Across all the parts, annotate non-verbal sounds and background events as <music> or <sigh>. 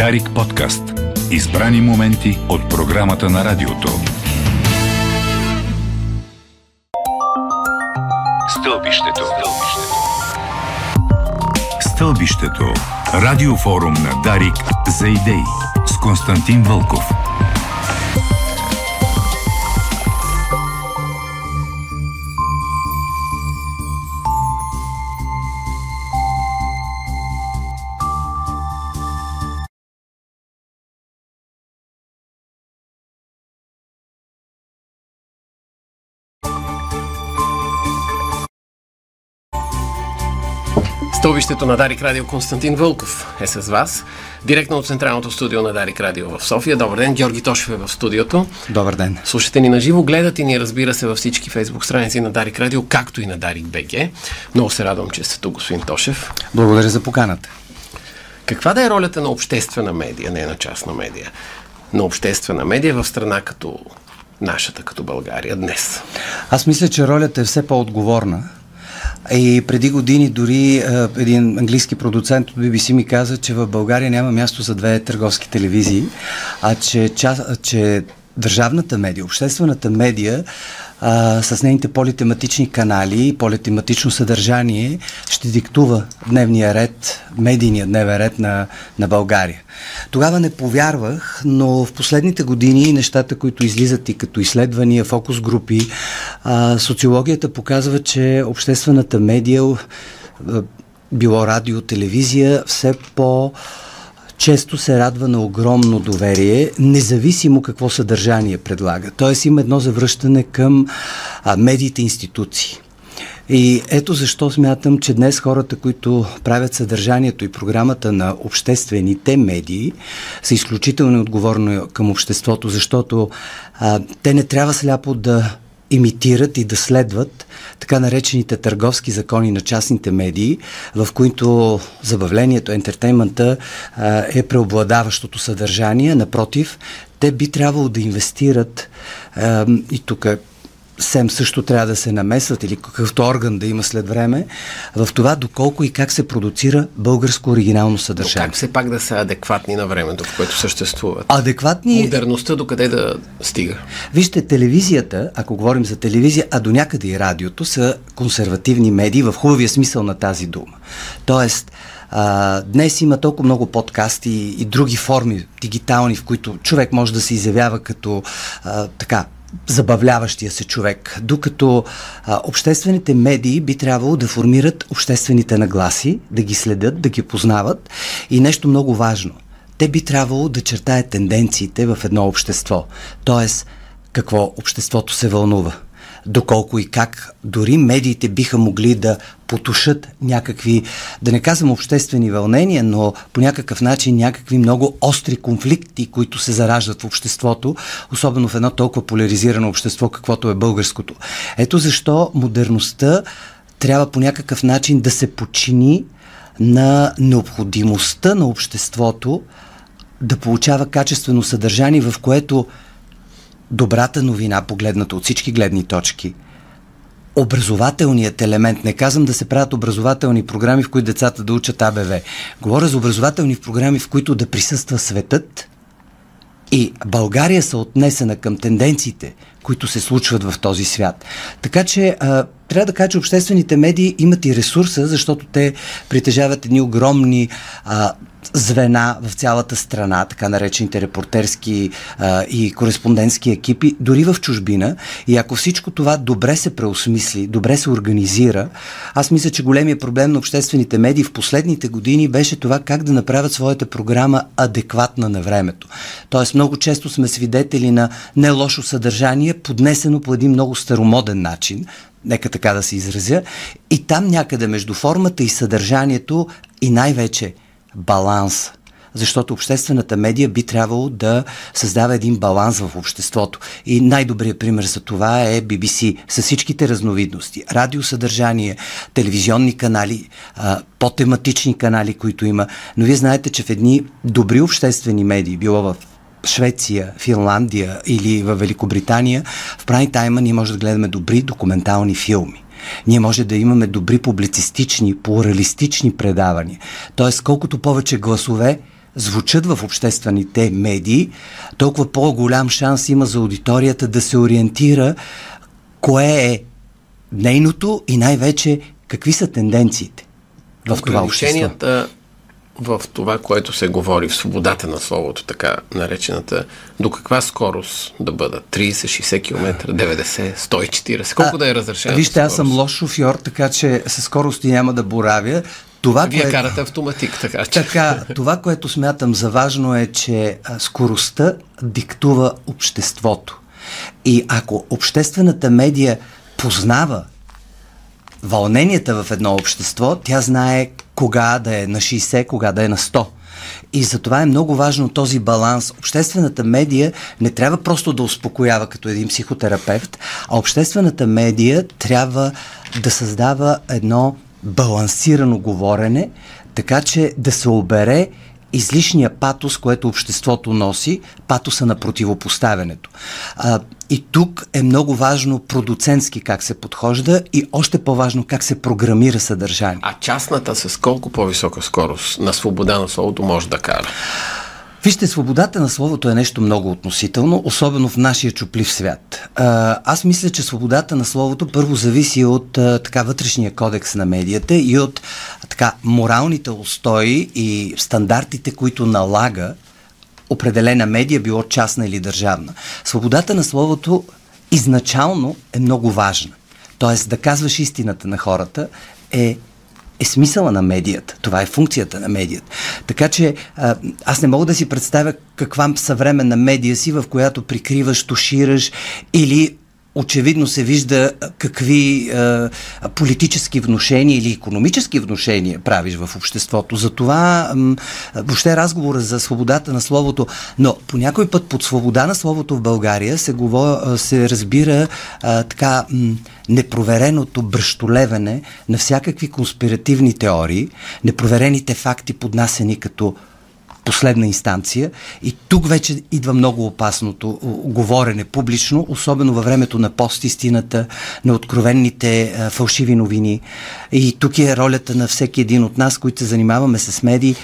Дарик подкаст. Избрани моменти от програмата на радиото. Стълбището. Стълбището. Радиофорум на Дарик за идеи с Константин Вълков. Стълбището на Дарик Радио Константин Вълков е с вас. Директно от Централното студио на Дарик Радио в София. Добър ден, Георги Тошев е в студиото. Добър ден. Слушате ни на живо, гледате ни, разбира се, във всички фейсбук страници на Дарик Радио, както и на Дарик БГ. Много се радвам, че сте тук, господин Тошев. Благодаря за поканата. Каква да е ролята на обществена медия, не на частна медия? На обществена медия в страна като нашата, като България днес? Аз мисля, че ролята е все по-отговорна и преди години дори един английски продуцент от BBC ми каза, че в България няма място за две търговски телевизии, а че, че държавната медия, обществената медия а, с нейните политематични канали и политематично съдържание ще диктува дневния ред, медийния дневен ред на, на България. Тогава не повярвах, но в последните години нещата, които излизат и като изследвания, фокус групи, а, социологията показва, че обществената медия, било радио, телевизия, все по- често се радва на огромно доверие, независимо какво съдържание предлага. Тоест има едно завръщане към а, медиите институции. И ето защо смятам, че днес хората, които правят съдържанието и програмата на обществените медии, са изключително отговорни към обществото, защото а, те не трябва сляпо да имитират и да следват така наречените търговски закони на частните медии, в които забавлението, ентертеймента е преобладаващото съдържание. Напротив, те би трябвало да инвестират и тук СЕМ също трябва да се намесват или какъвто орган да има след време в това доколко и как се продуцира българско оригинално съдържание. Но как все пак да са адекватни на времето, в което съществуват? Адекватни... Модерността докъде да стига? Вижте, телевизията, ако говорим за телевизия, а до някъде и радиото, са консервативни медии в хубавия смисъл на тази дума. Тоест, а, днес има толкова много подкасти и, и други форми дигитални, в които човек може да се изявява като а, така забавляващия се човек, докато а, обществените медии би трябвало да формират обществените нагласи, да ги следят, да ги познават и нещо много важно. Те би трябвало да чертаят тенденциите в едно общество. Тоест, какво обществото се вълнува доколко и как дори медиите биха могли да потушат някакви, да не казвам обществени вълнения, но по някакъв начин някакви много остри конфликти, които се зараждат в обществото, особено в едно толкова поляризирано общество, каквото е българското. Ето защо модерността трябва по някакъв начин да се подчини на необходимостта на обществото да получава качествено съдържание, в което добрата новина, погледната от всички гледни точки, образователният елемент, не казвам да се правят образователни програми, в които децата да учат АБВ. Говоря за образователни програми, в които да присъства светът и България са отнесена към тенденциите, които се случват в този свят. Така че трябва да кажа, че обществените медии имат и ресурса, защото те притежават едни огромни а, звена в цялата страна, така наречените репортерски а, и кореспондентски екипи, дори в чужбина. И ако всичко това добре се преосмисли, добре се организира, аз мисля, че големия проблем на обществените медии в последните години беше това как да направят своята програма адекватна на времето. Тоест много често сме свидетели на не лошо съдържание, поднесено по един много старомоден начин, нека така да се изразя, и там някъде между формата и съдържанието и най-вече баланс. Защото обществената медия би трябвало да създава един баланс в обществото. И най-добрият пример за това е BBC с всичките разновидности. Радиосъдържание, телевизионни канали, по-тематични канали, които има. Но вие знаете, че в едни добри обществени медии, било в Швеция, Финландия или в Великобритания, в прайм тайма ние може да гледаме добри документални филми. Ние може да имаме добри публицистични, плуралистични предавания. Тоест, колкото повече гласове, звучат в обществените медии, толкова по-голям шанс има за аудиторията да се ориентира кое е нейното и най-вече какви са тенденциите в това общество в това, което се говори в свободата на словото, така наречената, до каква скорост да бъда? 30, 60 км, 90, 140? Колко а, да е разрешено? Вижте, аз съм лош шофьор, така че със скорости няма да боравя. Това, Вие кое... карате автоматик, така че. Така, това, което смятам за важно е, че скоростта диктува обществото. И ако обществената медия познава вълненията в едно общество, тя знае кога да е на 60, кога да е на 100. И затова е много важно този баланс. Обществената медия не трябва просто да успокоява като един психотерапевт, а обществената медия трябва да създава едно балансирано говорене, така че да се обере излишния патос, което обществото носи, патоса на противопоставянето. А, и тук е много важно продуцентски как се подхожда и още по-важно как се програмира съдържание. А частната с колко по-висока скорост на свобода на словото може да кара? Вижте, свободата на словото е нещо много относително, особено в нашия чуплив свят. Аз мисля, че свободата на словото първо зависи от така вътрешния кодекс на медията и от така моралните устои и стандартите, които налага определена медия, било частна или държавна. Свободата на словото изначално е много важна. Тоест да казваш истината на хората е е смисъла на медията. Това е функцията на медията. Така че аз не мога да си представя каква съвременна медия си, в която прикриваш, тушираш или очевидно се вижда какви е, политически вношения или економически вношения правиш в обществото. Затова м, въобще разговора за свободата на словото, но по някой път под свобода на словото в България се, говор, се разбира е, така м, непровереното бръщолевене на всякакви конспиративни теории, непроверените факти поднасени като последна инстанция. И тук вече идва много опасното говорене публично, особено във времето на постистината, на откровенните а, фалшиви новини. И тук е ролята на всеки един от нас, които се занимаваме с медии,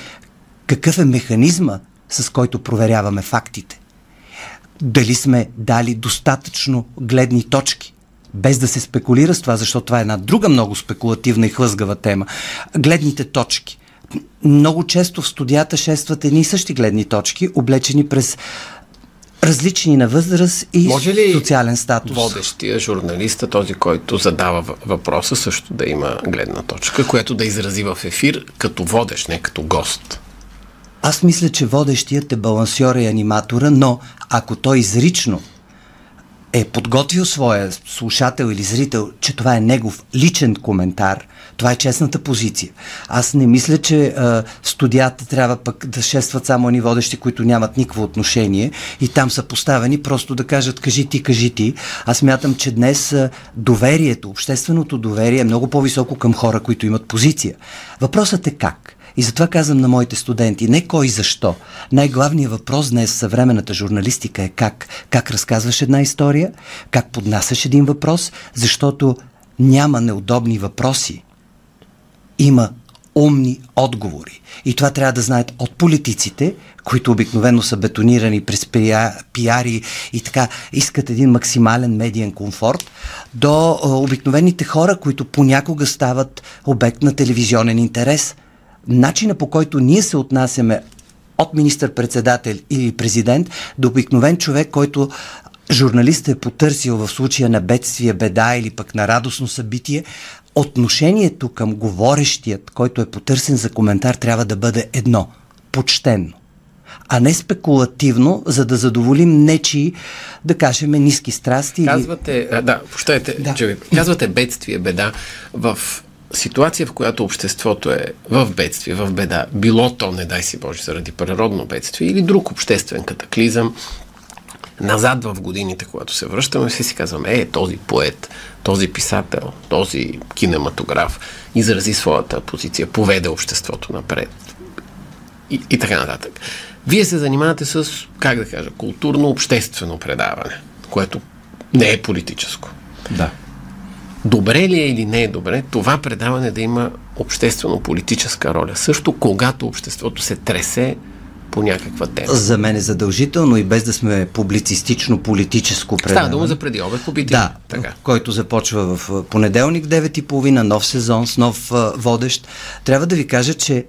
какъв е механизма, с който проверяваме фактите. Дали сме дали достатъчно гледни точки без да се спекулира с това, защото това е една друга много спекулативна и хлъзгава тема. Гледните точки много често в студията шестват едни и същи гледни точки, облечени през различни на възраст и Може ли социален статус. водещия журналиста, този, който задава въпроса, също да има гледна точка, която да изрази в ефир като водещ, не като гост? Аз мисля, че водещият е балансьора и аниматора, но ако той изрично е подготвил своя слушател или зрител, че това е негов личен коментар, това е честната позиция. Аз не мисля, че а, студията трябва пък да шестват само ни водещи, които нямат никакво отношение и там са поставени просто да кажат кажи ти, кажи ти. Аз мятам, че днес а, доверието, общественото доверие е много по-високо към хора, които имат позиция. Въпросът е как? И затова казвам на моите студенти, не кой защо. Най-главният въпрос днес в съвременната журналистика е как. Как разказваш една история, как поднасяш един въпрос, защото няма неудобни въпроси. Има умни отговори. И това трябва да знаят от политиците, които обикновено са бетонирани през пиари и така искат един максимален медиен комфорт, до обикновените хора, които понякога стават обект на телевизионен интерес – начина по който ние се отнасяме от министър-председател или президент до обикновен човек, който журналистът е потърсил в случая на бедствие, беда или пък на радостно събитие, отношението към говорещият, който е потърсен за коментар, трябва да бъде едно – почтенно а не спекулативно, за да задоволим нечи, да кажем, ниски страсти. Казвате, или... да, пощайте, да. че казвате бедствие, беда. В ситуация, в която обществото е в бедствие, в беда, било то, не дай си Боже, заради природно бедствие или друг обществен катаклизъм, назад в годините, когато се връщаме, все си казваме, е, този поет, този писател, този кинематограф изрази своята позиция, поведе обществото напред и, и така нататък. Вие се занимавате с, как да кажа, културно-обществено предаване, което не е политическо. Да. Добре ли е или не е добре това предаване да има обществено-политическа роля? Също когато обществото се тресе по някаква тема. За мен е задължително и без да сме публицистично-политическо предаване. Става дума за преди обед по. Да, така. който започва в понеделник 9.30, нов сезон с нов водещ. Трябва да ви кажа, че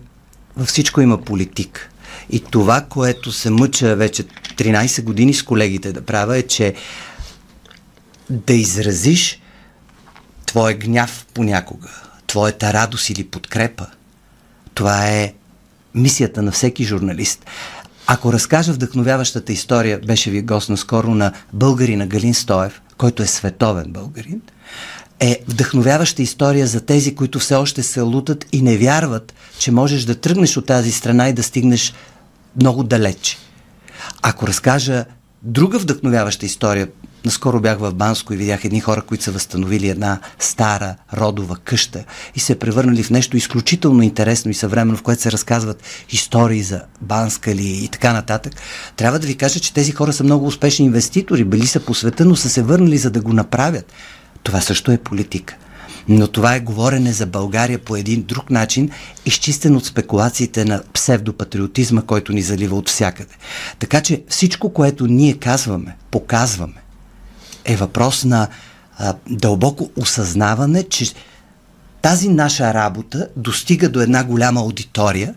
във всичко има политик. И това, което се мъча вече 13 години с колегите да правя е, че да изразиш твоя гняв понякога, твоята радост или подкрепа. Това е мисията на всеки журналист. Ако разкажа вдъхновяващата история, беше ви гост наскоро на българина Галин Стоев, който е световен българин, е вдъхновяваща история за тези, които все още се лутат и не вярват, че можеш да тръгнеш от тази страна и да стигнеш много далече. Ако разкажа друга вдъхновяваща история, наскоро бях в Банско и видях едни хора, които са възстановили една стара родова къща и се превърнали в нещо изключително интересно и съвременно, в което се разказват истории за Банска ли и така нататък. Трябва да ви кажа, че тези хора са много успешни инвеститори, били са по света, но са се върнали за да го направят. Това също е политика. Но това е говорене за България по един друг начин, изчистен от спекулациите на псевдопатриотизма, който ни залива от всякъде. Така че всичко, което ние казваме, показваме, е въпрос на а, дълбоко осъзнаване, че тази наша работа достига до една голяма аудитория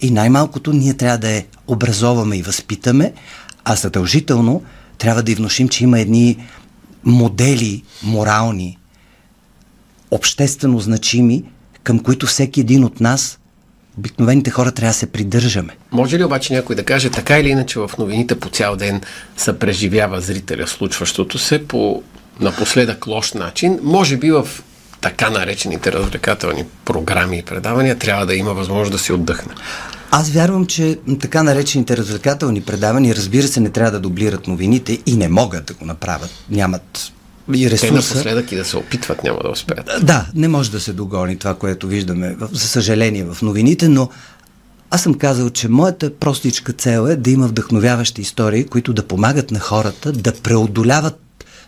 и най-малкото ние трябва да я образоваме и възпитаме, а задължително трябва да й внушим, че има едни модели морални, обществено значими, към които всеки един от нас, обикновените хора, трябва да се придържаме. Може ли обаче някой да каже така или иначе в новините по цял ден се преживява зрителя случващото се по напоследък лош начин? Може би в така наречените развлекателни програми и предавания трябва да има възможност да се отдъхне. Аз вярвам, че така наречените развлекателни предавания, разбира се, не трябва да дублират новините и не могат да го направят. Нямат и ресурса. Те напоследък и да се опитват няма да успеят. Да, не може да се догони това, което виждаме, за съжаление, в новините, но аз съм казал, че моята простичка цел е да има вдъхновяващи истории, които да помагат на хората да преодоляват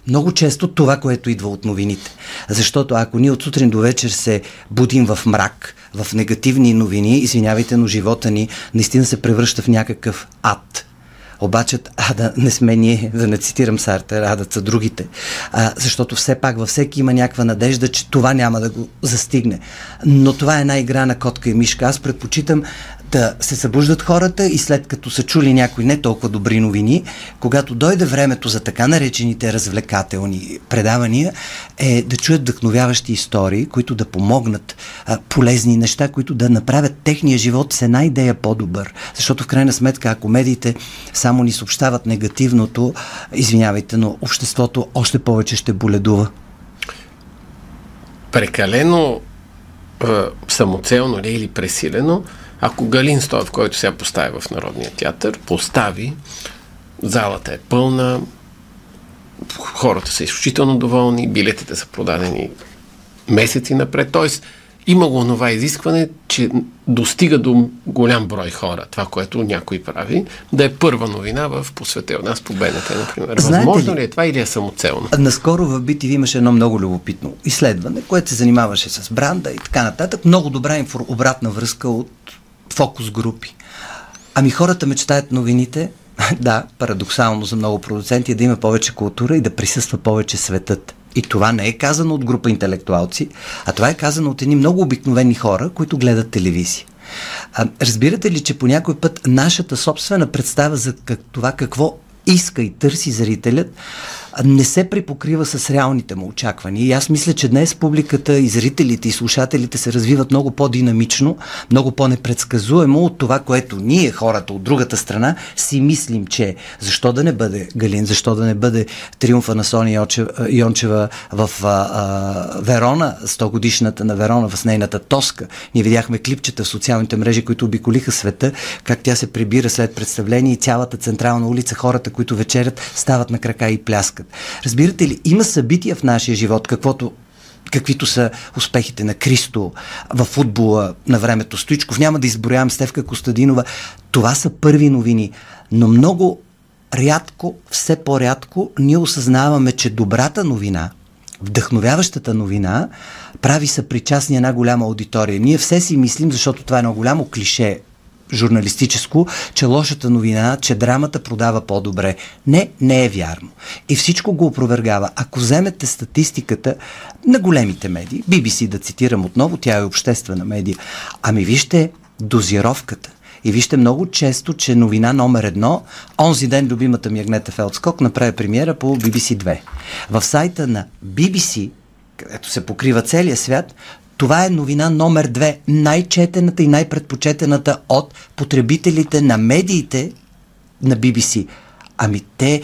много често това, което идва от новините. Защото ако ние от сутрин до вечер се будим в мрак, в негативни новини, извинявайте, но живота ни наистина се превръща в някакъв ад обаче, а да не сме ние, да не цитирам Сартер, а да са другите. А, защото все пак във всеки има някаква надежда, че това няма да го застигне. Но това е една игра на котка и мишка. Аз предпочитам да се събуждат хората и след като са чули някои не толкова добри новини, когато дойде времето за така наречените развлекателни предавания, е да чуят вдъхновяващи истории, които да помогнат, а, полезни неща, които да направят техния живот с една идея по-добър. Защото в крайна сметка, ако медиите само ни съобщават негативното, извинявайте, но обществото още повече ще боледува. Прекалено самоцелно ли или пресилено, ако Галин Стоев, който сега постави в Народния театър, постави, залата е пълна, хората са изключително доволни, билетите са продадени месеци напред, т.е. има го това изискване, че достига до голям брой хора, това, което някой прави, да е първа новина в посвете от нас по БНТ, например. Знаете Възможно ли? ли е това или е самоцелно? Наскоро в BTV имаше едно много любопитно изследване, което се занимаваше с бранда и така нататък. Много добра инфор... обратна връзка от фокус групи. Ами хората мечтаят новините, <laughs> да, парадоксално за много продуценти, да има повече култура и да присъства повече светът. И това не е казано от група интелектуалци, а това е казано от едни много обикновени хора, които гледат телевизия. А, разбирате ли, че по някой път нашата собствена представа за как, това какво иска и търси зрителят, не се припокрива с реалните му очаквания. И аз мисля, че днес публиката и зрителите и слушателите се развиват много по-динамично, много по-непредсказуемо от това, което ние, хората от другата страна, си мислим, че защо да не бъде Галин, защо да не бъде триумфа на Соня Йончева в а, а, Верона, 100 годишната на Верона с нейната тоска. Ние видяхме клипчета в социалните мрежи, които обиколиха света, как тя се прибира след представление и цялата централна улица, хората, които вечерят, стават на крака и пляскат. Разбирате ли, има събития в нашия живот, каквото каквито са успехите на Кристо в футбола на времето Стоичков. Няма да изброявам Стевка Костадинова. Това са първи новини. Но много рядко, все по-рядко, ние осъзнаваме, че добрата новина, вдъхновяващата новина, прави са причастни една голяма аудитория. Ние все си мислим, защото това е едно голямо клише журналистическо, че лошата новина, че драмата продава по-добре. Не, не е вярно. И всичко го опровергава. Ако вземете статистиката на големите медии, BBC да цитирам отново, тя е обществена медия, ами вижте дозировката. И вижте много често, че новина номер едно, онзи ден любимата ми Агнета Фелдскок направи премиера по BBC 2. В сайта на BBC, където се покрива целия свят, това е новина номер две, най-четената и най-предпочетената от потребителите на медиите на BBC. Ами те,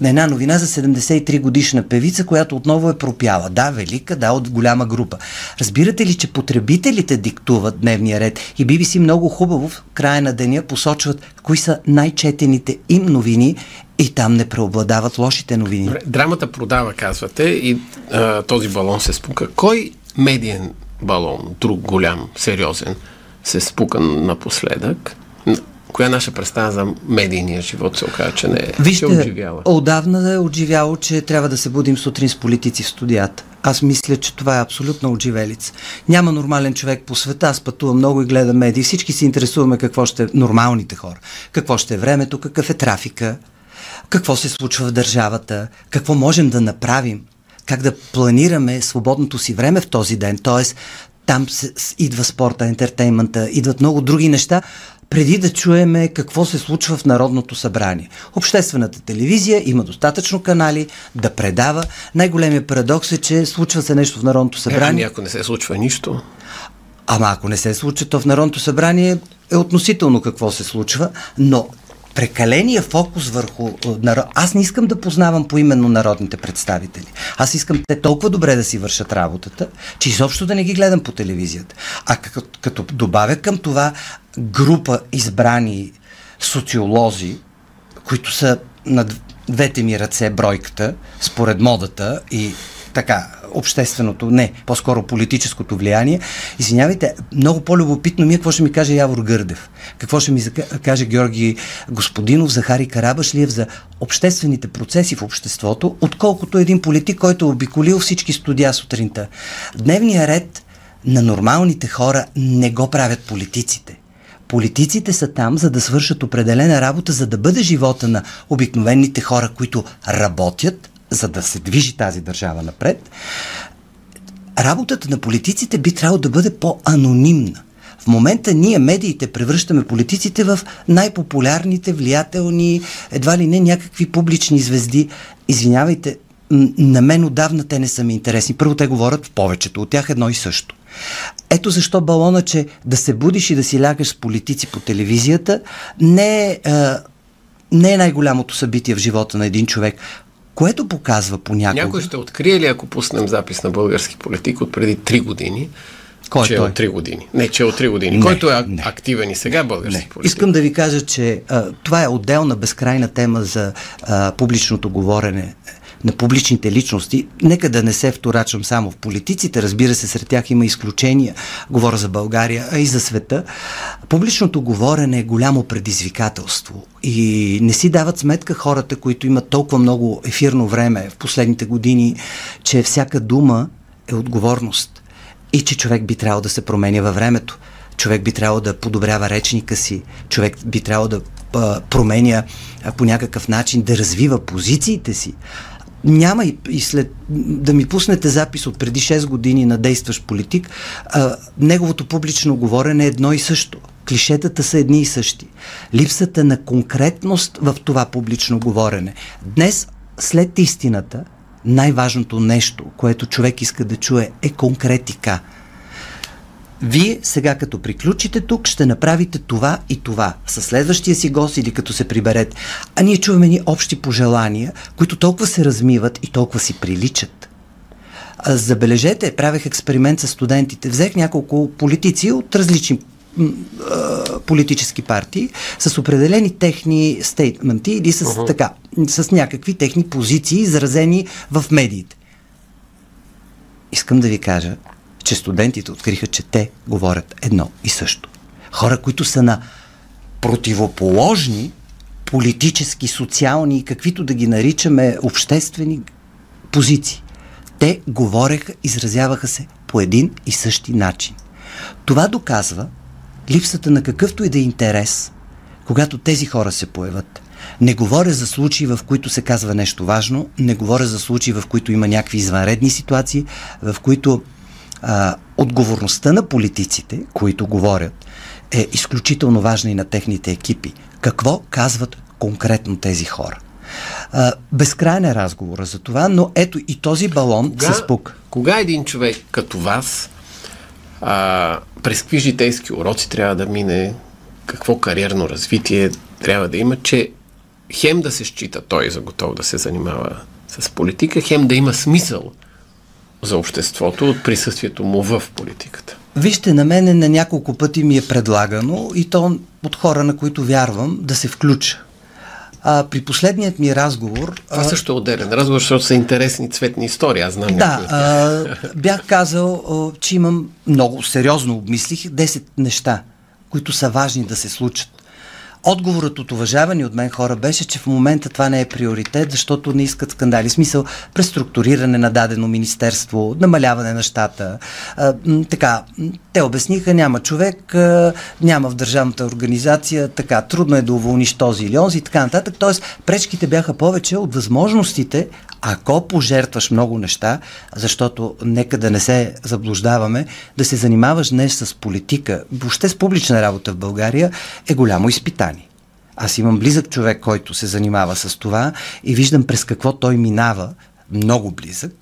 на една новина за 73 годишна певица, която отново е пропяла. Да, велика, да, от голяма група. Разбирате ли, че потребителите диктуват дневния ред и BBC много хубаво в края на деня посочват кои са най-четените им новини и там не преобладават лошите новини. Драмата продава, казвате, и а, този балон се спука. Кой медиен балон, друг голям, сериозен, се спука напоследък? коя наша представа за медийния живот се оказа, че не е Вижте, отживяла? отдавна е отживяло, че трябва да се будим сутрин с политици в студията. Аз мисля, че това е абсолютно отживелица. Няма нормален човек по света. Аз пътувам много и гледам медии. Всички се интересуваме какво ще е нормалните хора. Какво ще е времето, какъв е трафика, какво се случва в държавата, какво можем да направим, как да планираме свободното си време в този ден. Тоест, там се, идва спорта, ентертеймента, идват много други неща, преди да чуеме какво се случва в Народното събрание. Обществената телевизия има достатъчно канали да предава. Най-големият парадокс е, че случва се нещо в Народното събрание. Е, ако не се случва нищо. Ама ако не се случва, то в Народното събрание е относително какво се случва, но прекаления фокус върху е, народ. Аз не искам да познавам поименно народните представители. Аз искам те толкова добре да си вършат работата, че изобщо да не ги гледам по телевизията. А като, като добавя към това група избрани социолози, които са на двете ми ръце бройката, според модата и така, общественото, не, по-скоро политическото влияние. Извинявайте, много по-любопитно ми е какво ще ми каже Явор Гърдев, какво ще ми каже Георги Господинов, Захари Карабашлиев за обществените процеси в обществото, отколкото един политик, който е обиколил всички студия сутринта. Дневният ред на нормалните хора не го правят политиците. Политиците са там, за да свършат определена работа, за да бъде живота на обикновените хора, които работят, за да се движи тази държава напред. Работата на политиците би трябвало да бъде по-анонимна. В момента ние, медиите, превръщаме политиците в най-популярните, влиятелни, едва ли не някакви публични звезди. Извинявайте, на мен отдавна те не са ми интересни. Първо те говорят в повечето от тях едно и също. Ето защо балона, че да се будиш и да си лягаш с политици по телевизията, не е, не е най-голямото събитие в живота на един човек което показва понякога... Някой ще открие ли, ако пуснем запис на български политик от преди 3 години, кой че е от 3 години. Не, че е от 3 години. Не, Който е не. активен и сега български не. политик. Искам да ви кажа, че а, това е отделна безкрайна тема за а, публичното говорене на публичните личности. Нека да не се вторачвам само в политиците, разбира се, сред тях има изключения, говоря за България, а и за света. Публичното говорене е голямо предизвикателство и не си дават сметка хората, които имат толкова много ефирно време в последните години, че всяка дума е отговорност и че човек би трябвало да се променя във времето. Човек би трябвало да подобрява речника си, човек би трябвало да променя по някакъв начин, да развива позициите си няма и, и след да ми пуснете запис от преди 6 години на действащ политик, а, неговото публично говорене е едно и също. Клишетата са едни и същи. Липсата на конкретност в това публично говорене. Днес, след истината, най-важното нещо, което човек иска да чуе, е конкретика – вие сега като приключите тук ще направите това и това със следващия си гост или като се приберете. А ние чуваме ни общи пожелания, които толкова се размиват и толкова си приличат. Забележете, правех експеримент с студентите. Взех няколко политици от различни политически партии с определени техни стейтменти или с, uh-huh. така, с някакви техни позиции, изразени в медиите. Искам да ви кажа, че студентите откриха, че те говорят едно и също. Хора, които са на противоположни политически, социални и каквито да ги наричаме обществени позиции. Те говореха, изразяваха се по един и същи начин. Това доказва, липсата на какъвто и да е интерес, когато тези хора се появят. Не говоря за случаи, в които се казва нещо важно, не говоря за случаи, в които има някакви извънредни ситуации, в които а, отговорността на политиците, които говорят, е изключително важна и на техните екипи. Какво казват конкретно тези хора? А, безкрайен е разговора за това, но ето и този балон кога, се спука. Кога един човек като вас а, през какви житейски уроци трябва да мине, какво кариерно развитие трябва да има, че хем да се счита той за готов да се занимава с политика, хем да има смисъл за обществото от присъствието му в политиката. Вижте, на мен на няколко пъти ми е предлагано и то от хора, на които вярвам, да се включа. А, при последният ми разговор... Това също е отделен разговор, защото са интересни цветни истории. Аз знам. Да, а, <laughs> бях казал, а, че имам много сериозно обмислих 10 неща, които са важни да се случат. Отговорът от уважавани от мен хора беше, че в момента това не е приоритет, защото не искат скандали. Смисъл, преструктуриране на дадено министерство, намаляване на щата. А, така, те обясниха, няма човек, а, няма в държавната организация, така, трудно е да уволниш този или онзи и така нататък. Тоест, пречките бяха повече от възможностите, ако пожертваш много неща, защото нека да не се заблуждаваме, да се занимаваш днес с политика, въобще с публична работа в България е голямо изпитание. Аз имам близък човек, който се занимава с това и виждам през какво той минава, много близък,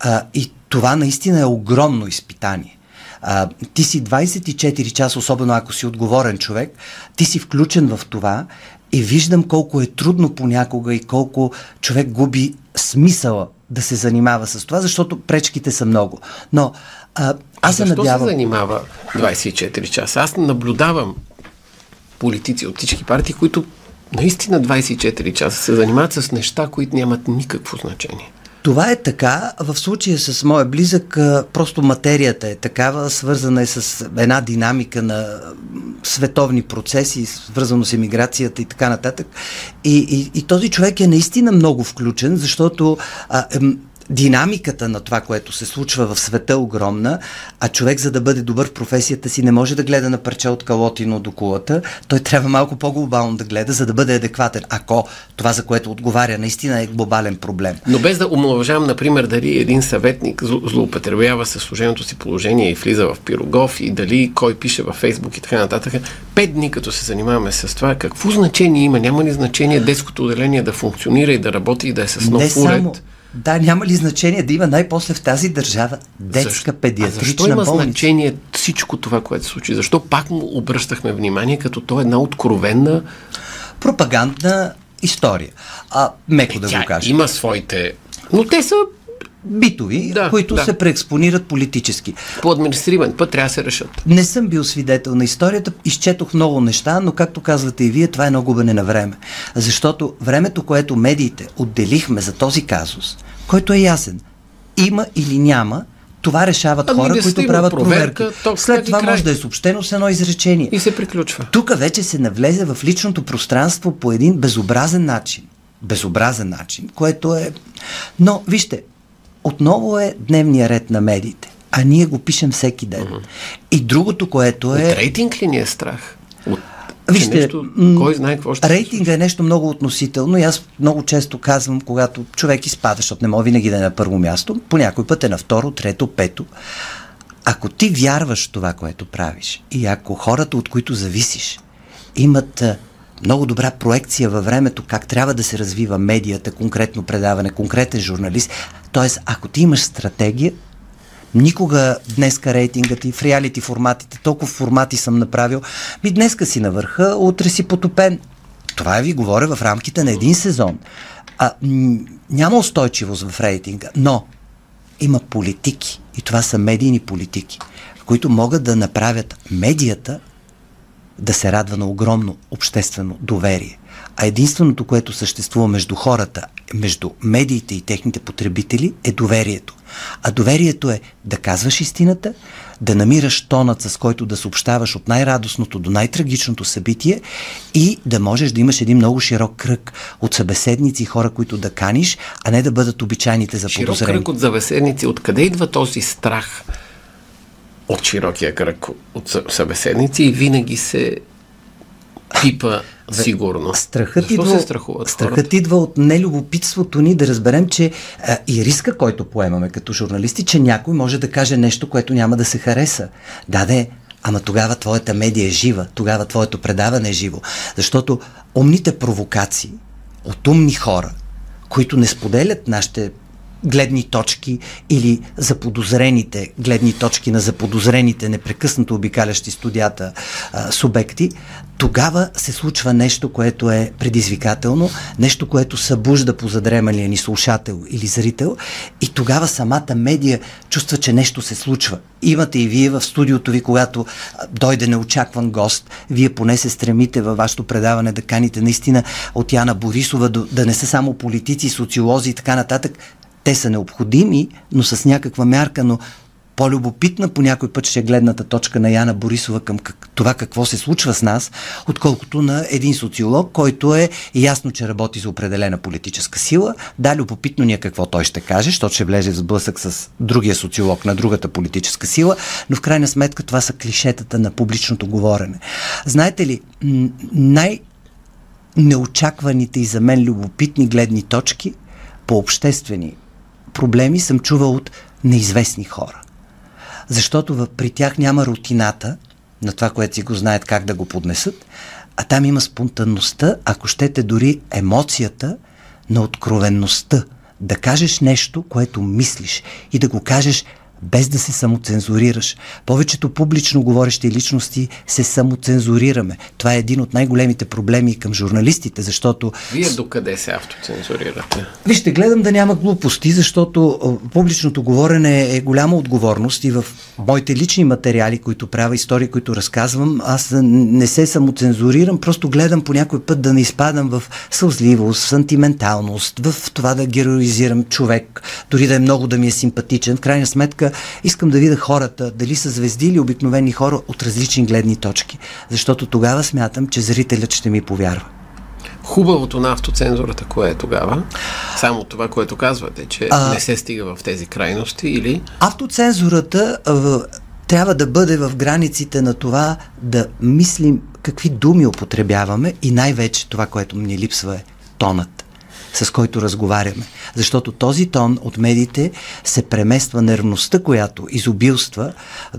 а, и това наистина е огромно изпитание. А, ти си 24 часа, особено ако си отговорен човек, ти си включен в това и виждам колко е трудно понякога и колко човек губи смисъла да се занимава с това, защото пречките са много. Но а, аз се надявам... се занимава 24 часа? Аз наблюдавам политици от всички партии, които наистина 24 часа се занимават с неща, които нямат никакво значение. Това е така. В случая с моя близък, просто материята е такава, свързана е с една динамика на световни процеси, свързано с емиграцията и така нататък. И, и, и този човек е наистина много включен, защото а, динамиката на това, което се случва в света е огромна, а човек, за да бъде добър в професията си, не може да гледа на парче от калотино до кулата. Той трябва малко по-глобално да гледа, за да бъде адекватен. Ако това, за което отговаря, наистина е глобален проблем. Но без да омалважавам, например, дали един съветник злоупотребява със служеното си положение и влиза в пирогов и дали кой пише във Фейсбук и така нататък. Пет дни, като се занимаваме с това, какво значение има? Няма ли значение детското отделение да функционира и да работи и да е с нов уред? Да, няма ли значение да има най-после в тази държава детска защо, педиатрична защо има болница? значение всичко това, което се случи? Защо пак му обръщахме внимание, като то е една откровенна... Пропагандна история. А, меко е, да го кажа. Има своите... Но те са битови, да, които да. се преекспонират политически. По административен път трябва да се решат. Не съм бил свидетел на историята, изчетох много неща, но както казвате и вие, това е едно губене на време. Защото времето, което медиите отделихме за този казус, който е ясен, има или няма, това решават ами хора, които правят проверка. проверка. След това край. може да е съобщено с едно изречение. И се приключва. Тук вече се навлезе в личното пространство по един безобразен начин. Безобразен начин, което е... Но, вижте, отново е дневния ред на медиите. А ние го пишем всеки ден. Uh-huh. И другото, което е... От рейтинг ли ни е страх? От Вижте, нещо, кой знае какво ще рейтинга е нещо много относително и аз много често казвам, когато човек изпада, защото не може винаги да е на първо място, по някой път е на второ, трето, пето. Ако ти вярваш в това, което правиш и ако хората, от които зависиш, имат много добра проекция във времето как трябва да се развива медията, конкретно предаване, конкретен журналист. Тоест, ако ти имаш стратегия, никога днеска рейтингът и в реалити форматите, толкова формати съм направил, ми днеска си на върха, утре си потопен. Това ви говоря в рамките на един сезон. А, няма устойчивост в рейтинга, но има политики и това са медийни политики, които могат да направят медията да се радва на огромно обществено доверие. А единственото, което съществува между хората, между медиите и техните потребители, е доверието. А доверието е да казваш истината, да намираш тонът, с който да съобщаваш от най-радостното до най-трагичното събитие и да можеш да имаш един много широк кръг от събеседници и хора, които да каниш, а не да бъдат обичайните за подозрение. Широк кръг от събеседници. Откъде идва този страх? от широкия кръг от събеседници и винаги се пипа сигурно. Страхът, идва, се страхът идва от нелюбопитството ни да разберем, че а, и риска, който поемаме като журналисти, че някой може да каже нещо, което няма да се хареса. Да, да, ама тогава твоята медия е жива, тогава твоето предаване е живо. Защото умните провокации от умни хора, които не споделят нашите гледни точки или заподозрените гледни точки на заподозрените непрекъснато обикалящи студията а, субекти, тогава се случва нещо, което е предизвикателно, нещо, което събужда по задремалия ни слушател или зрител и тогава самата медия чувства, че нещо се случва. Имате и вие в студиото ви, когато дойде неочакван гост, вие поне се стремите във вашето предаване да каните наистина от Яна Борисова да, да не са само политици, социолози и така нататък, те са необходими, но с някаква мярка, но по-любопитна по някой път ще е гледната точка на Яна Борисова към как, това какво се случва с нас, отколкото на един социолог, който е ясно, че работи за определена политическа сила. Да, любопитно ни е какво той ще каже, защото ще влезе в сблъсък с другия социолог на другата политическа сила, но в крайна сметка това са клишетата на публичното говорене. Знаете ли, най- неочакваните и за мен любопитни гледни точки по обществени проблеми съм чувал от неизвестни хора. Защото при тях няма рутината на това, което си го знаят как да го поднесат, а там има спонтанността, ако щете дори емоцията на откровенността. Да кажеш нещо, което мислиш и да го кажеш без да се самоцензурираш. Повечето публично говорещи личности се самоцензурираме. Това е един от най-големите проблеми към журналистите, защото... Вие докъде се автоцензурирате? Вижте, гледам да няма глупости, защото публичното говорене е голяма отговорност и в моите лични материали, които правя, истории, които разказвам, аз не се самоцензурирам, просто гледам по някой път да не изпадам в сълзливост, сантименталност, в това да героизирам човек, дори да е много да ми е симпатичен. В крайна сметка искам да видя хората, дали са звезди или обикновени хора от различни гледни точки. Защото тогава смятам, че зрителят ще ми повярва. Хубавото на автоцензурата, кое е тогава? Само това, което казвате, че а, не се стига в тези крайности или? Автоцензурата а, трябва да бъде в границите на това да мислим какви думи употребяваме и най-вече това, което ни липсва е тонът с който разговаряме. Защото този тон от медиите се премества нервността, която изобилства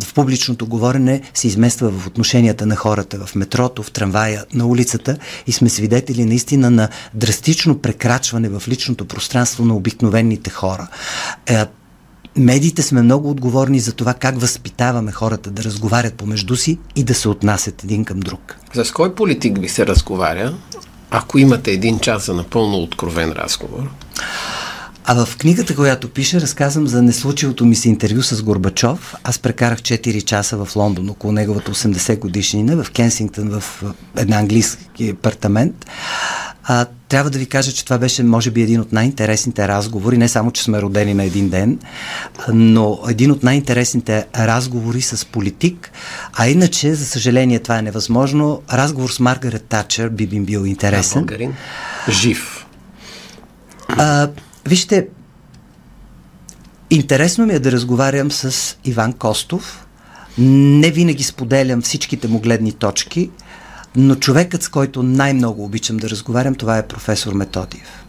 в публичното говорене, се измества в отношенията на хората в метрото, в трамвая, на улицата и сме свидетели наистина на драстично прекрачване в личното пространство на обикновените хора. Е, медиите сме много отговорни за това как възпитаваме хората да разговарят помежду си и да се отнасят един към друг. За с кой политик ви се разговаря? Ако имате един час за напълно откровен разговор? А в книгата, която пише, разказвам за неслучилото ми се интервю с Горбачов. Аз прекарах 4 часа в Лондон, около неговата 80 годишнина, в Кенсингтън, в един английски апартамент. А, трябва да ви кажа, че това беше, може би, един от най-интересните разговори, не само, че сме родени на един ден, но един от най-интересните разговори с политик, а иначе, за съжаление, това е невъзможно. Разговор с Маргарет Тачер би би бил интересен. А, българин. Жив. А, вижте, интересно ми е да разговарям с Иван Костов. Не винаги споделям всичките му гледни точки, но човекът, с който най-много обичам да разговарям, това е професор Методиев.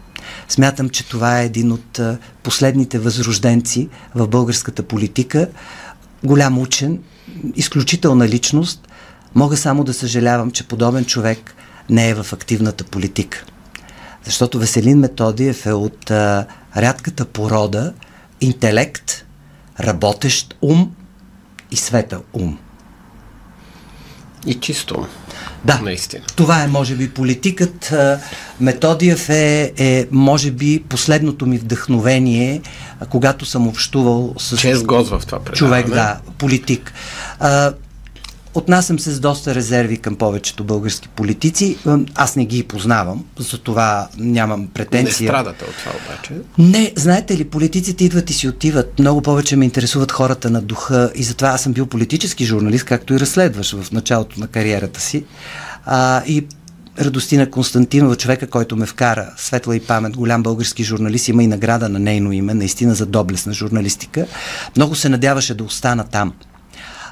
Смятам, че това е един от последните възрожденци в българската политика. Голям учен, изключителна личност. Мога само да съжалявам, че подобен човек не е в активната политика. Защото Веселин Методиев е от а, рядката порода интелект, работещ ум и светъл ум. И чисто. Да, наистина. Това е, може би, политикът. Методиев е, е, може би, последното ми вдъхновение, когато съм общувал с... Чест год в това предаване. Човек, да, политик. А, Отнасям се с доста резерви към повечето български политици. Аз не ги познавам, за това нямам претенция. Не страдате от това обаче? Не, знаете ли, политиците идват и си отиват. Много повече ме интересуват хората на духа и затова аз съм бил политически журналист, както и разследваш в началото на кариерата си. А, и Радостина Константинова, човека, който ме вкара, светла и памет, голям български журналист, има и награда на нейно име, наистина за доблест на журналистика. Много се надяваше да остана там.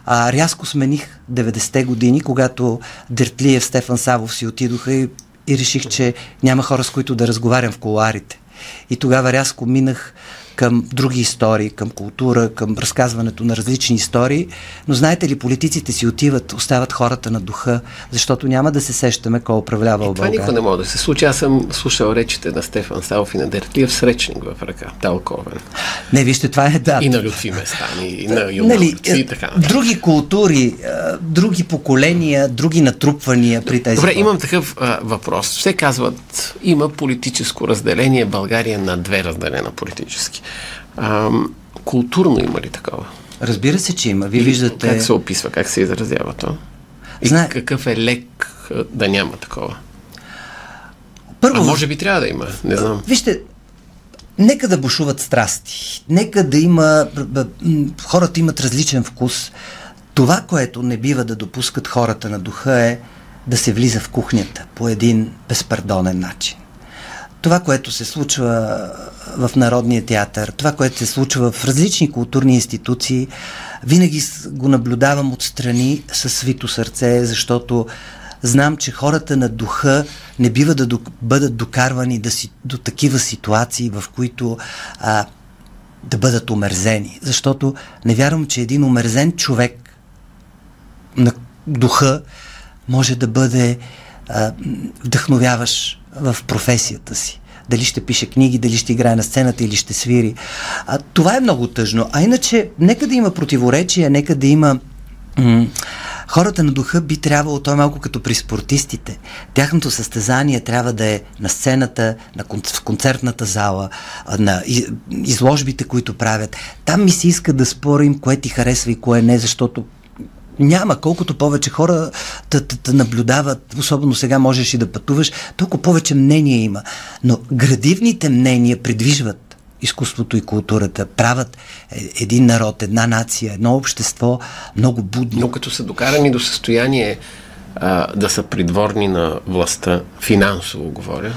А, рязко смених 90-те години, когато Дертлиев, Стефан Савов си отидоха и, и реших, че няма хора с които да разговарям в колуарите. И тогава рязко минах към други истории, към култура, към разказването на различни истории. Но знаете ли, политиците си отиват, остават хората на духа, защото няма да се сещаме кой управлява Това България. никога не може да се случи. Аз съм слушал речите на Стефан Савов и на Дертлиев с речник в ръка, талковен. Не, вижте, това е да. И на Лютви Местани, и на нали, и така. Други култури, други поколения, други натрупвания при тези. Добре, хора. имам такъв а, въпрос. Все казват, има политическо разделение, България на две разделена политически. А, културно има ли такова? Разбира се, че има. Вие виждате... Как се описва, как се изразява то? И Зна... какъв е лек да няма такова? Първо... А може би трябва да има, не знам. Вижте, нека да бушуват страсти. Нека да има... Хората имат различен вкус. Това, което не бива да допускат хората на духа е да се влиза в кухнята по един безпардонен начин това, което се случва в Народния театър, това, което се случва в различни културни институции, винаги го наблюдавам отстрани със свито сърце, защото знам, че хората на духа не бива да бъдат докарвани да си, до такива ситуации, в които а, да бъдат омерзени. Защото не вярвам, че един омерзен човек на духа може да бъде а, вдъхновяваш в професията си. Дали ще пише книги, дали ще играе на сцената или ще свири. А, това е много тъжно. А иначе, нека да има противоречия, нека да има м- хората на духа би трябвало, то е малко като при спортистите. Тяхното състезание трябва да е на сцената, на кон- в концертната зала, на изложбите, които правят. Там ми се иска да спорим кое ти харесва и кое не, защото няма. Колкото повече хора те, те, те наблюдават, особено сега можеш и да пътуваш, толкова повече мнения има. Но градивните мнения придвижват изкуството и културата, правят е, един народ, една нация, едно общество много будно. Но като са докарани до състояние а, да са придворни на властта, финансово говоря,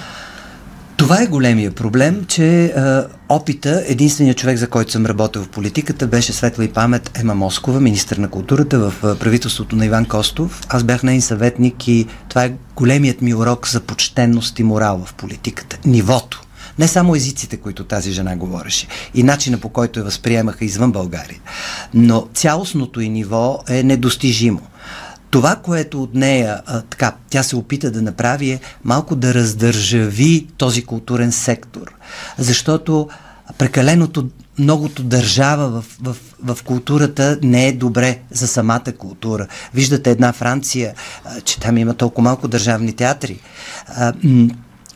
това е големия проблем, че а, опита, единственият човек, за който съм работил в политиката, беше светла и памет Ема Москова, министър на културата в правителството на Иван Костов. Аз бях нейн съветник и това е големият ми урок за почтенност и морал в политиката. Нивото. Не само езиците, които тази жена говореше, и начина по който я възприемаха извън България, но цялостното и ниво е недостижимо. Това, което от нея а, така, тя се опита да направи е малко да раздържави този културен сектор. Защото прекаленото многото държава в, в, в културата не е добре за самата култура. Виждате една Франция, а, че там има толкова малко държавни театри. А, м-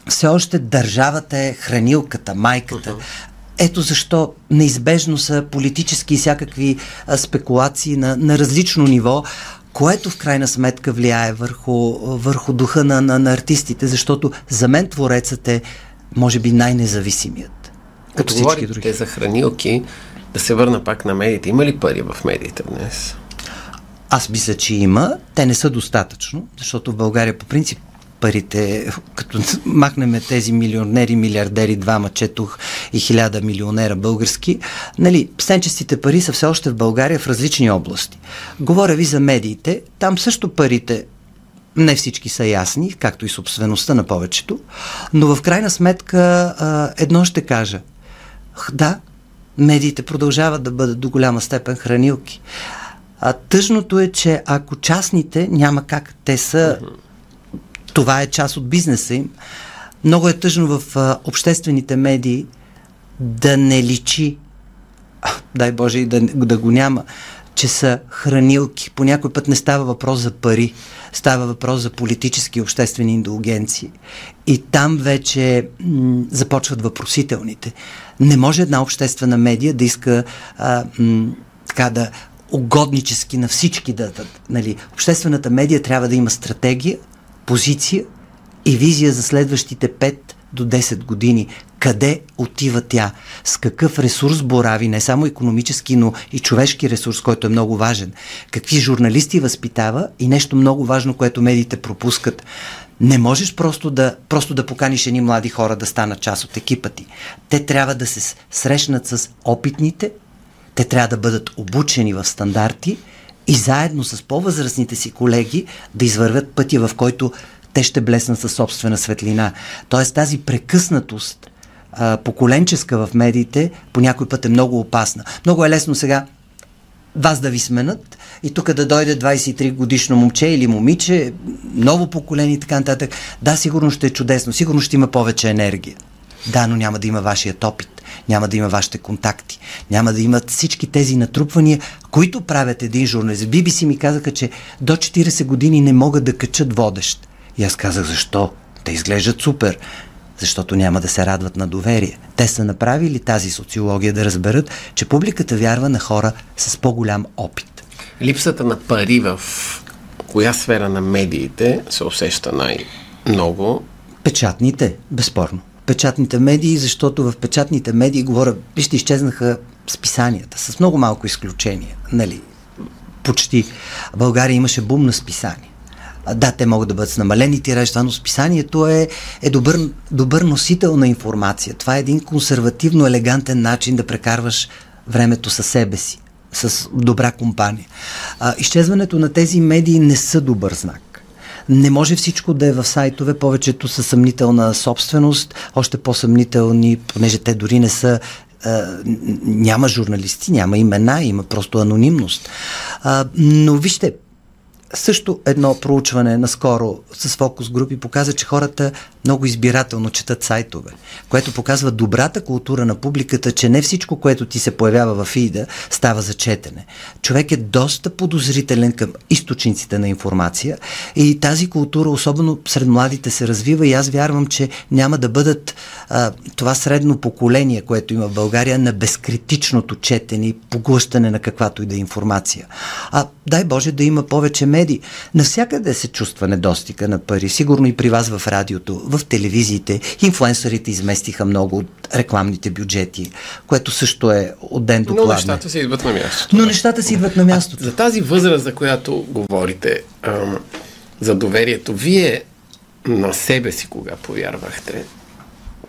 все още държавата е хранилката, майката. Ето защо неизбежно са политически и всякакви а, спекулации на, на различно ниво, което в крайна сметка влияе върху, върху духа на, на, на артистите, защото за мен творецът е, може би, най-независимият. Като всички други. за хранилки, да се върна пак на медиите. Има ли пари в медиите днес? Аз мисля, че има. Те не са достатъчно, защото в България по принцип парите, като махнем тези милионери, милиардери, двама четох и хиляда милионера български, нали, сенчестите пари са все още в България в различни области. Говоря ви за медиите, там също парите не всички са ясни, както и собствеността на повечето, но в крайна сметка едно ще кажа. Да, медиите продължават да бъдат до голяма степен хранилки. А тъжното е, че ако частните няма как, те са това е част от бизнеса им. Много е тъжно в а, обществените медии да не личи, дай Боже и да, да го няма, че са хранилки. По някой път не става въпрос за пари, става въпрос за политически и обществени индулгенции. И там вече м- започват въпросителните. Не може една обществена медия да иска а, м- така да угоднически на всички да, да нали. Обществената медия трябва да има стратегия, позиция и визия за следващите 5 до 10 години. Къде отива тя? С какъв ресурс борави, не само економически, но и човешки ресурс, който е много важен. Какви журналисти възпитава и нещо много важно, което медиите пропускат. Не можеш просто да, просто да поканиш едни млади хора да станат част от екипа ти. Те трябва да се срещнат с опитните, те трябва да бъдат обучени в стандарти и заедно с по-възрастните си колеги да извървят пътя, в който те ще блеснат със собствена светлина. Тоест тази прекъснатост а, поколенческа в медиите по някой път е много опасна. Много е лесно сега вас да ви сменят и тук да дойде 23 годишно момче или момиче, ново поколение и така нататък. Да, сигурно ще е чудесно, сигурно ще има повече енергия. Да, но няма да има вашият опит, няма да има вашите контакти, няма да имат всички тези натрупвания, които правят един журналист. BBC ми казаха, че до 40 години не могат да качат водещ. И аз казах, защо? Те изглеждат супер защото няма да се радват на доверие. Те са направили тази социология да разберат, че публиката вярва на хора с по-голям опит. Липсата на пари в коя сфера на медиите се усеща най-много? Печатните, безспорно. Печатните медии, защото в печатните медии, говоря, вижте, изчезнаха списанията, с много малко изключение, нали? Почти. България имаше бум на списания. Да, те могат да бъдат с намалени тираж, но списанието е, е добър, добър носител на информация. Това е един консервативно елегантен начин да прекарваш времето със себе си, с добра компания. А, изчезването на тези медии не са добър знак. Не може всичко да е в сайтове, повечето са съмнителна собственост, още по-съмнителни, понеже те дори не са няма журналисти, няма имена, има просто анонимност. Но вижте, също едно проучване наскоро с фокус групи показа, че хората много избирателно четат сайтове, което показва добрата култура на публиката, че не всичко, което ти се появява в фида, става за четене. Човек е доста подозрителен към източниците на информация и тази култура, особено сред младите, се развива и аз вярвам, че няма да бъдат а, това средно поколение, което има в България, на безкритичното четене и поглъщане на каквато и да е информация. А дай Боже да има повече медии. Навсякъде се чувства недостига на пари. Сигурно и при вас в радиото, в телевизиите. Инфлуенсърите изместиха много от рекламните бюджети, което също е от ден до Но нещата си идват на място. Но нещата си идват на място. За тази възраст, за която говорите, ам, за доверието, вие на себе си кога повярвахте?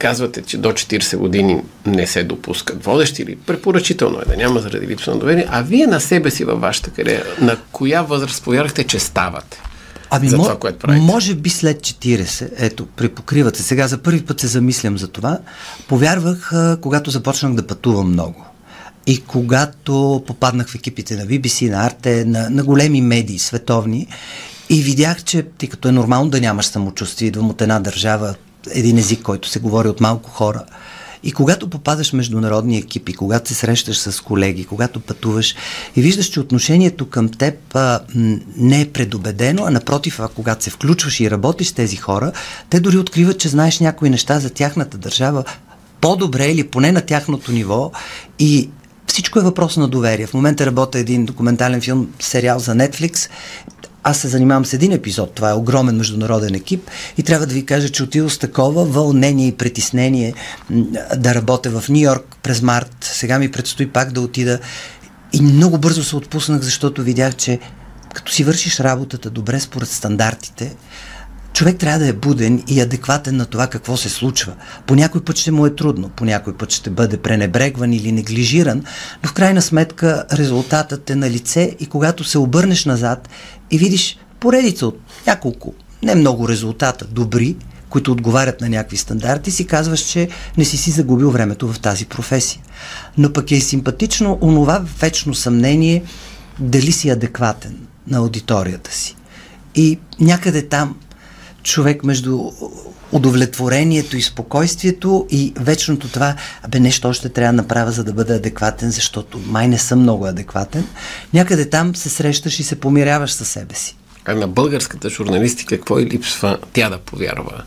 Казвате, че до 40 години не се допускат водещи или препоръчително е да няма заради липса на доверие, а вие на себе си във вашата кариера, на коя възраст повярвахте, че ставате? Ами, за това, което правите. Може би след 40, ето, припокривате. Сега за първи път се замислям за това. Повярвах, когато започнах да пътувам много. И когато попаднах в екипите на BBC, на Арте, на, на големи медии, световни, и видях, че тъй като е нормално да нямаш самочувствие, идвам от една държава, един език, който се говори от малко хора, и когато попадаш в международни екипи, когато се срещаш с колеги, когато пътуваш и виждаш, че отношението към теб а, не е предубедено, а напротив, а когато се включваш и работиш с тези хора, те дори откриват, че знаеш някои неща за тяхната държава по-добре или поне на тяхното ниво. И всичко е въпрос на доверие. В момента работя един документален филм, сериал за Netflix аз се занимавам с един епизод, това е огромен международен екип. И трябва да ви кажа, че отидох с такова вълнение и притеснение да работя в Нью Йорк през март. Сега ми предстои пак да отида. И много бързо се отпуснах, защото видях, че като си вършиш работата добре според стандартите, човек трябва да е буден и адекватен на това какво се случва. По някой път ще му е трудно, по някой път ще бъде пренебрегван или неглижиран, но в крайна сметка резултатът е на лице и когато се обърнеш назад и видиш поредица от няколко, не много резултата, добри, които отговарят на някакви стандарти, си казваш, че не си си загубил времето в тази професия. Но пък е симпатично онова вечно съмнение дали си адекватен на аудиторията си. И някъде там човек между удовлетворението и спокойствието и вечното това, абе нещо още трябва да направя, за да бъда адекватен, защото май не съм много адекватен. Някъде там се срещаш и се помиряваш със себе си. А на българската журналистика какво и липсва тя да повярва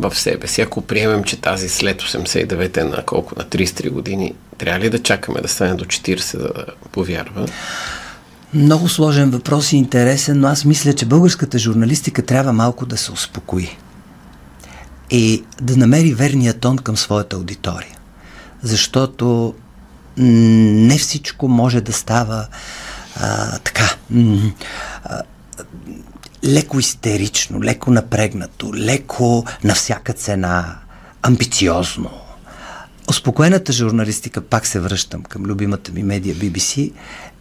в себе си? Ако приемем, че тази след 89-те на колко? На 33 години, трябва ли да чакаме да стане до 40, за да повярва? Много сложен въпрос и интересен, но аз мисля, че българската журналистика трябва малко да се успокои и да намери верния тон към своята аудитория. Защото не всичко може да става а, така. А, леко истерично, леко напрегнато, леко на всяка цена, амбициозно. Успокоената журналистика, пак се връщам към любимата ми медия BBC,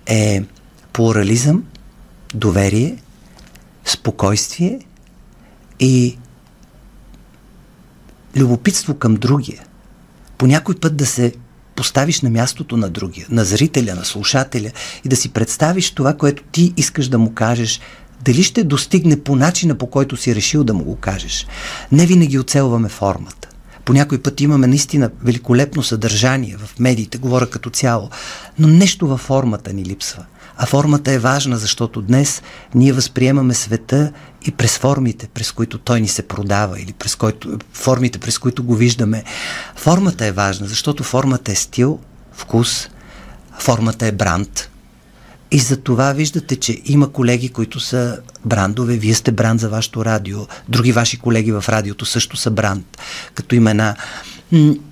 е плурализъм, доверие, спокойствие и любопитство към другия. По някой път да се поставиш на мястото на другия, на зрителя, на слушателя и да си представиш това, което ти искаш да му кажеш, дали ще достигне по начина, по който си решил да му го кажеш. Не винаги оцелваме формата. По някой път имаме наистина великолепно съдържание в медиите, говоря като цяло, но нещо във формата ни липсва. А формата е важна, защото днес ние възприемаме света и през формите, през които той ни се продава или през който, формите, през които го виждаме. Формата е важна, защото формата е стил, вкус, формата е бранд. И за това виждате, че има колеги, които са брандове. Вие сте бранд за вашето радио. Други ваши колеги в радиото също са бранд, като имена.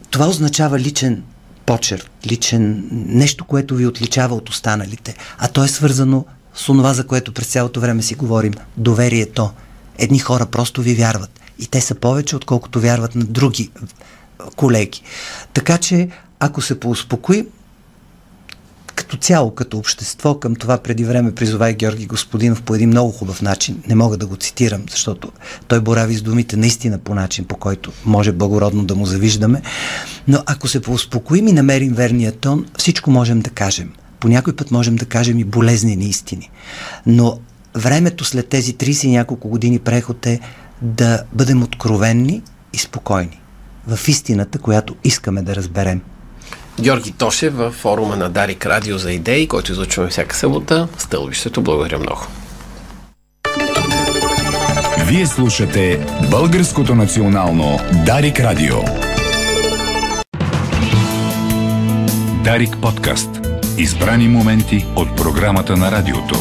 Това означава личен почерк, личен, нещо, което ви отличава от останалите. А то е свързано с онова, за което през цялото време си говорим. Доверието. Едни хора просто ви вярват. И те са повече, отколкото вярват на други колеги. Така че, ако се поуспокоим, като цяло, като общество, към това преди време призова и Георги Господинов по един много хубав начин. Не мога да го цитирам, защото той борави с думите наистина по начин, по който може благородно да му завиждаме. Но ако се поуспокоим и намерим верния тон, всичко можем да кажем. По някой път можем да кажем и болезнени истини. Но времето след тези 30 и няколко години преход е да бъдем откровенни и спокойни в истината, която искаме да разберем. Георги Тошев в форума на Дарик Радио за идеи, който излъчваме всяка събота. Стълбището. Благодаря много. Вие слушате Българското национално Дарик Радио. Дарик подкаст. Избрани моменти от програмата на радиото.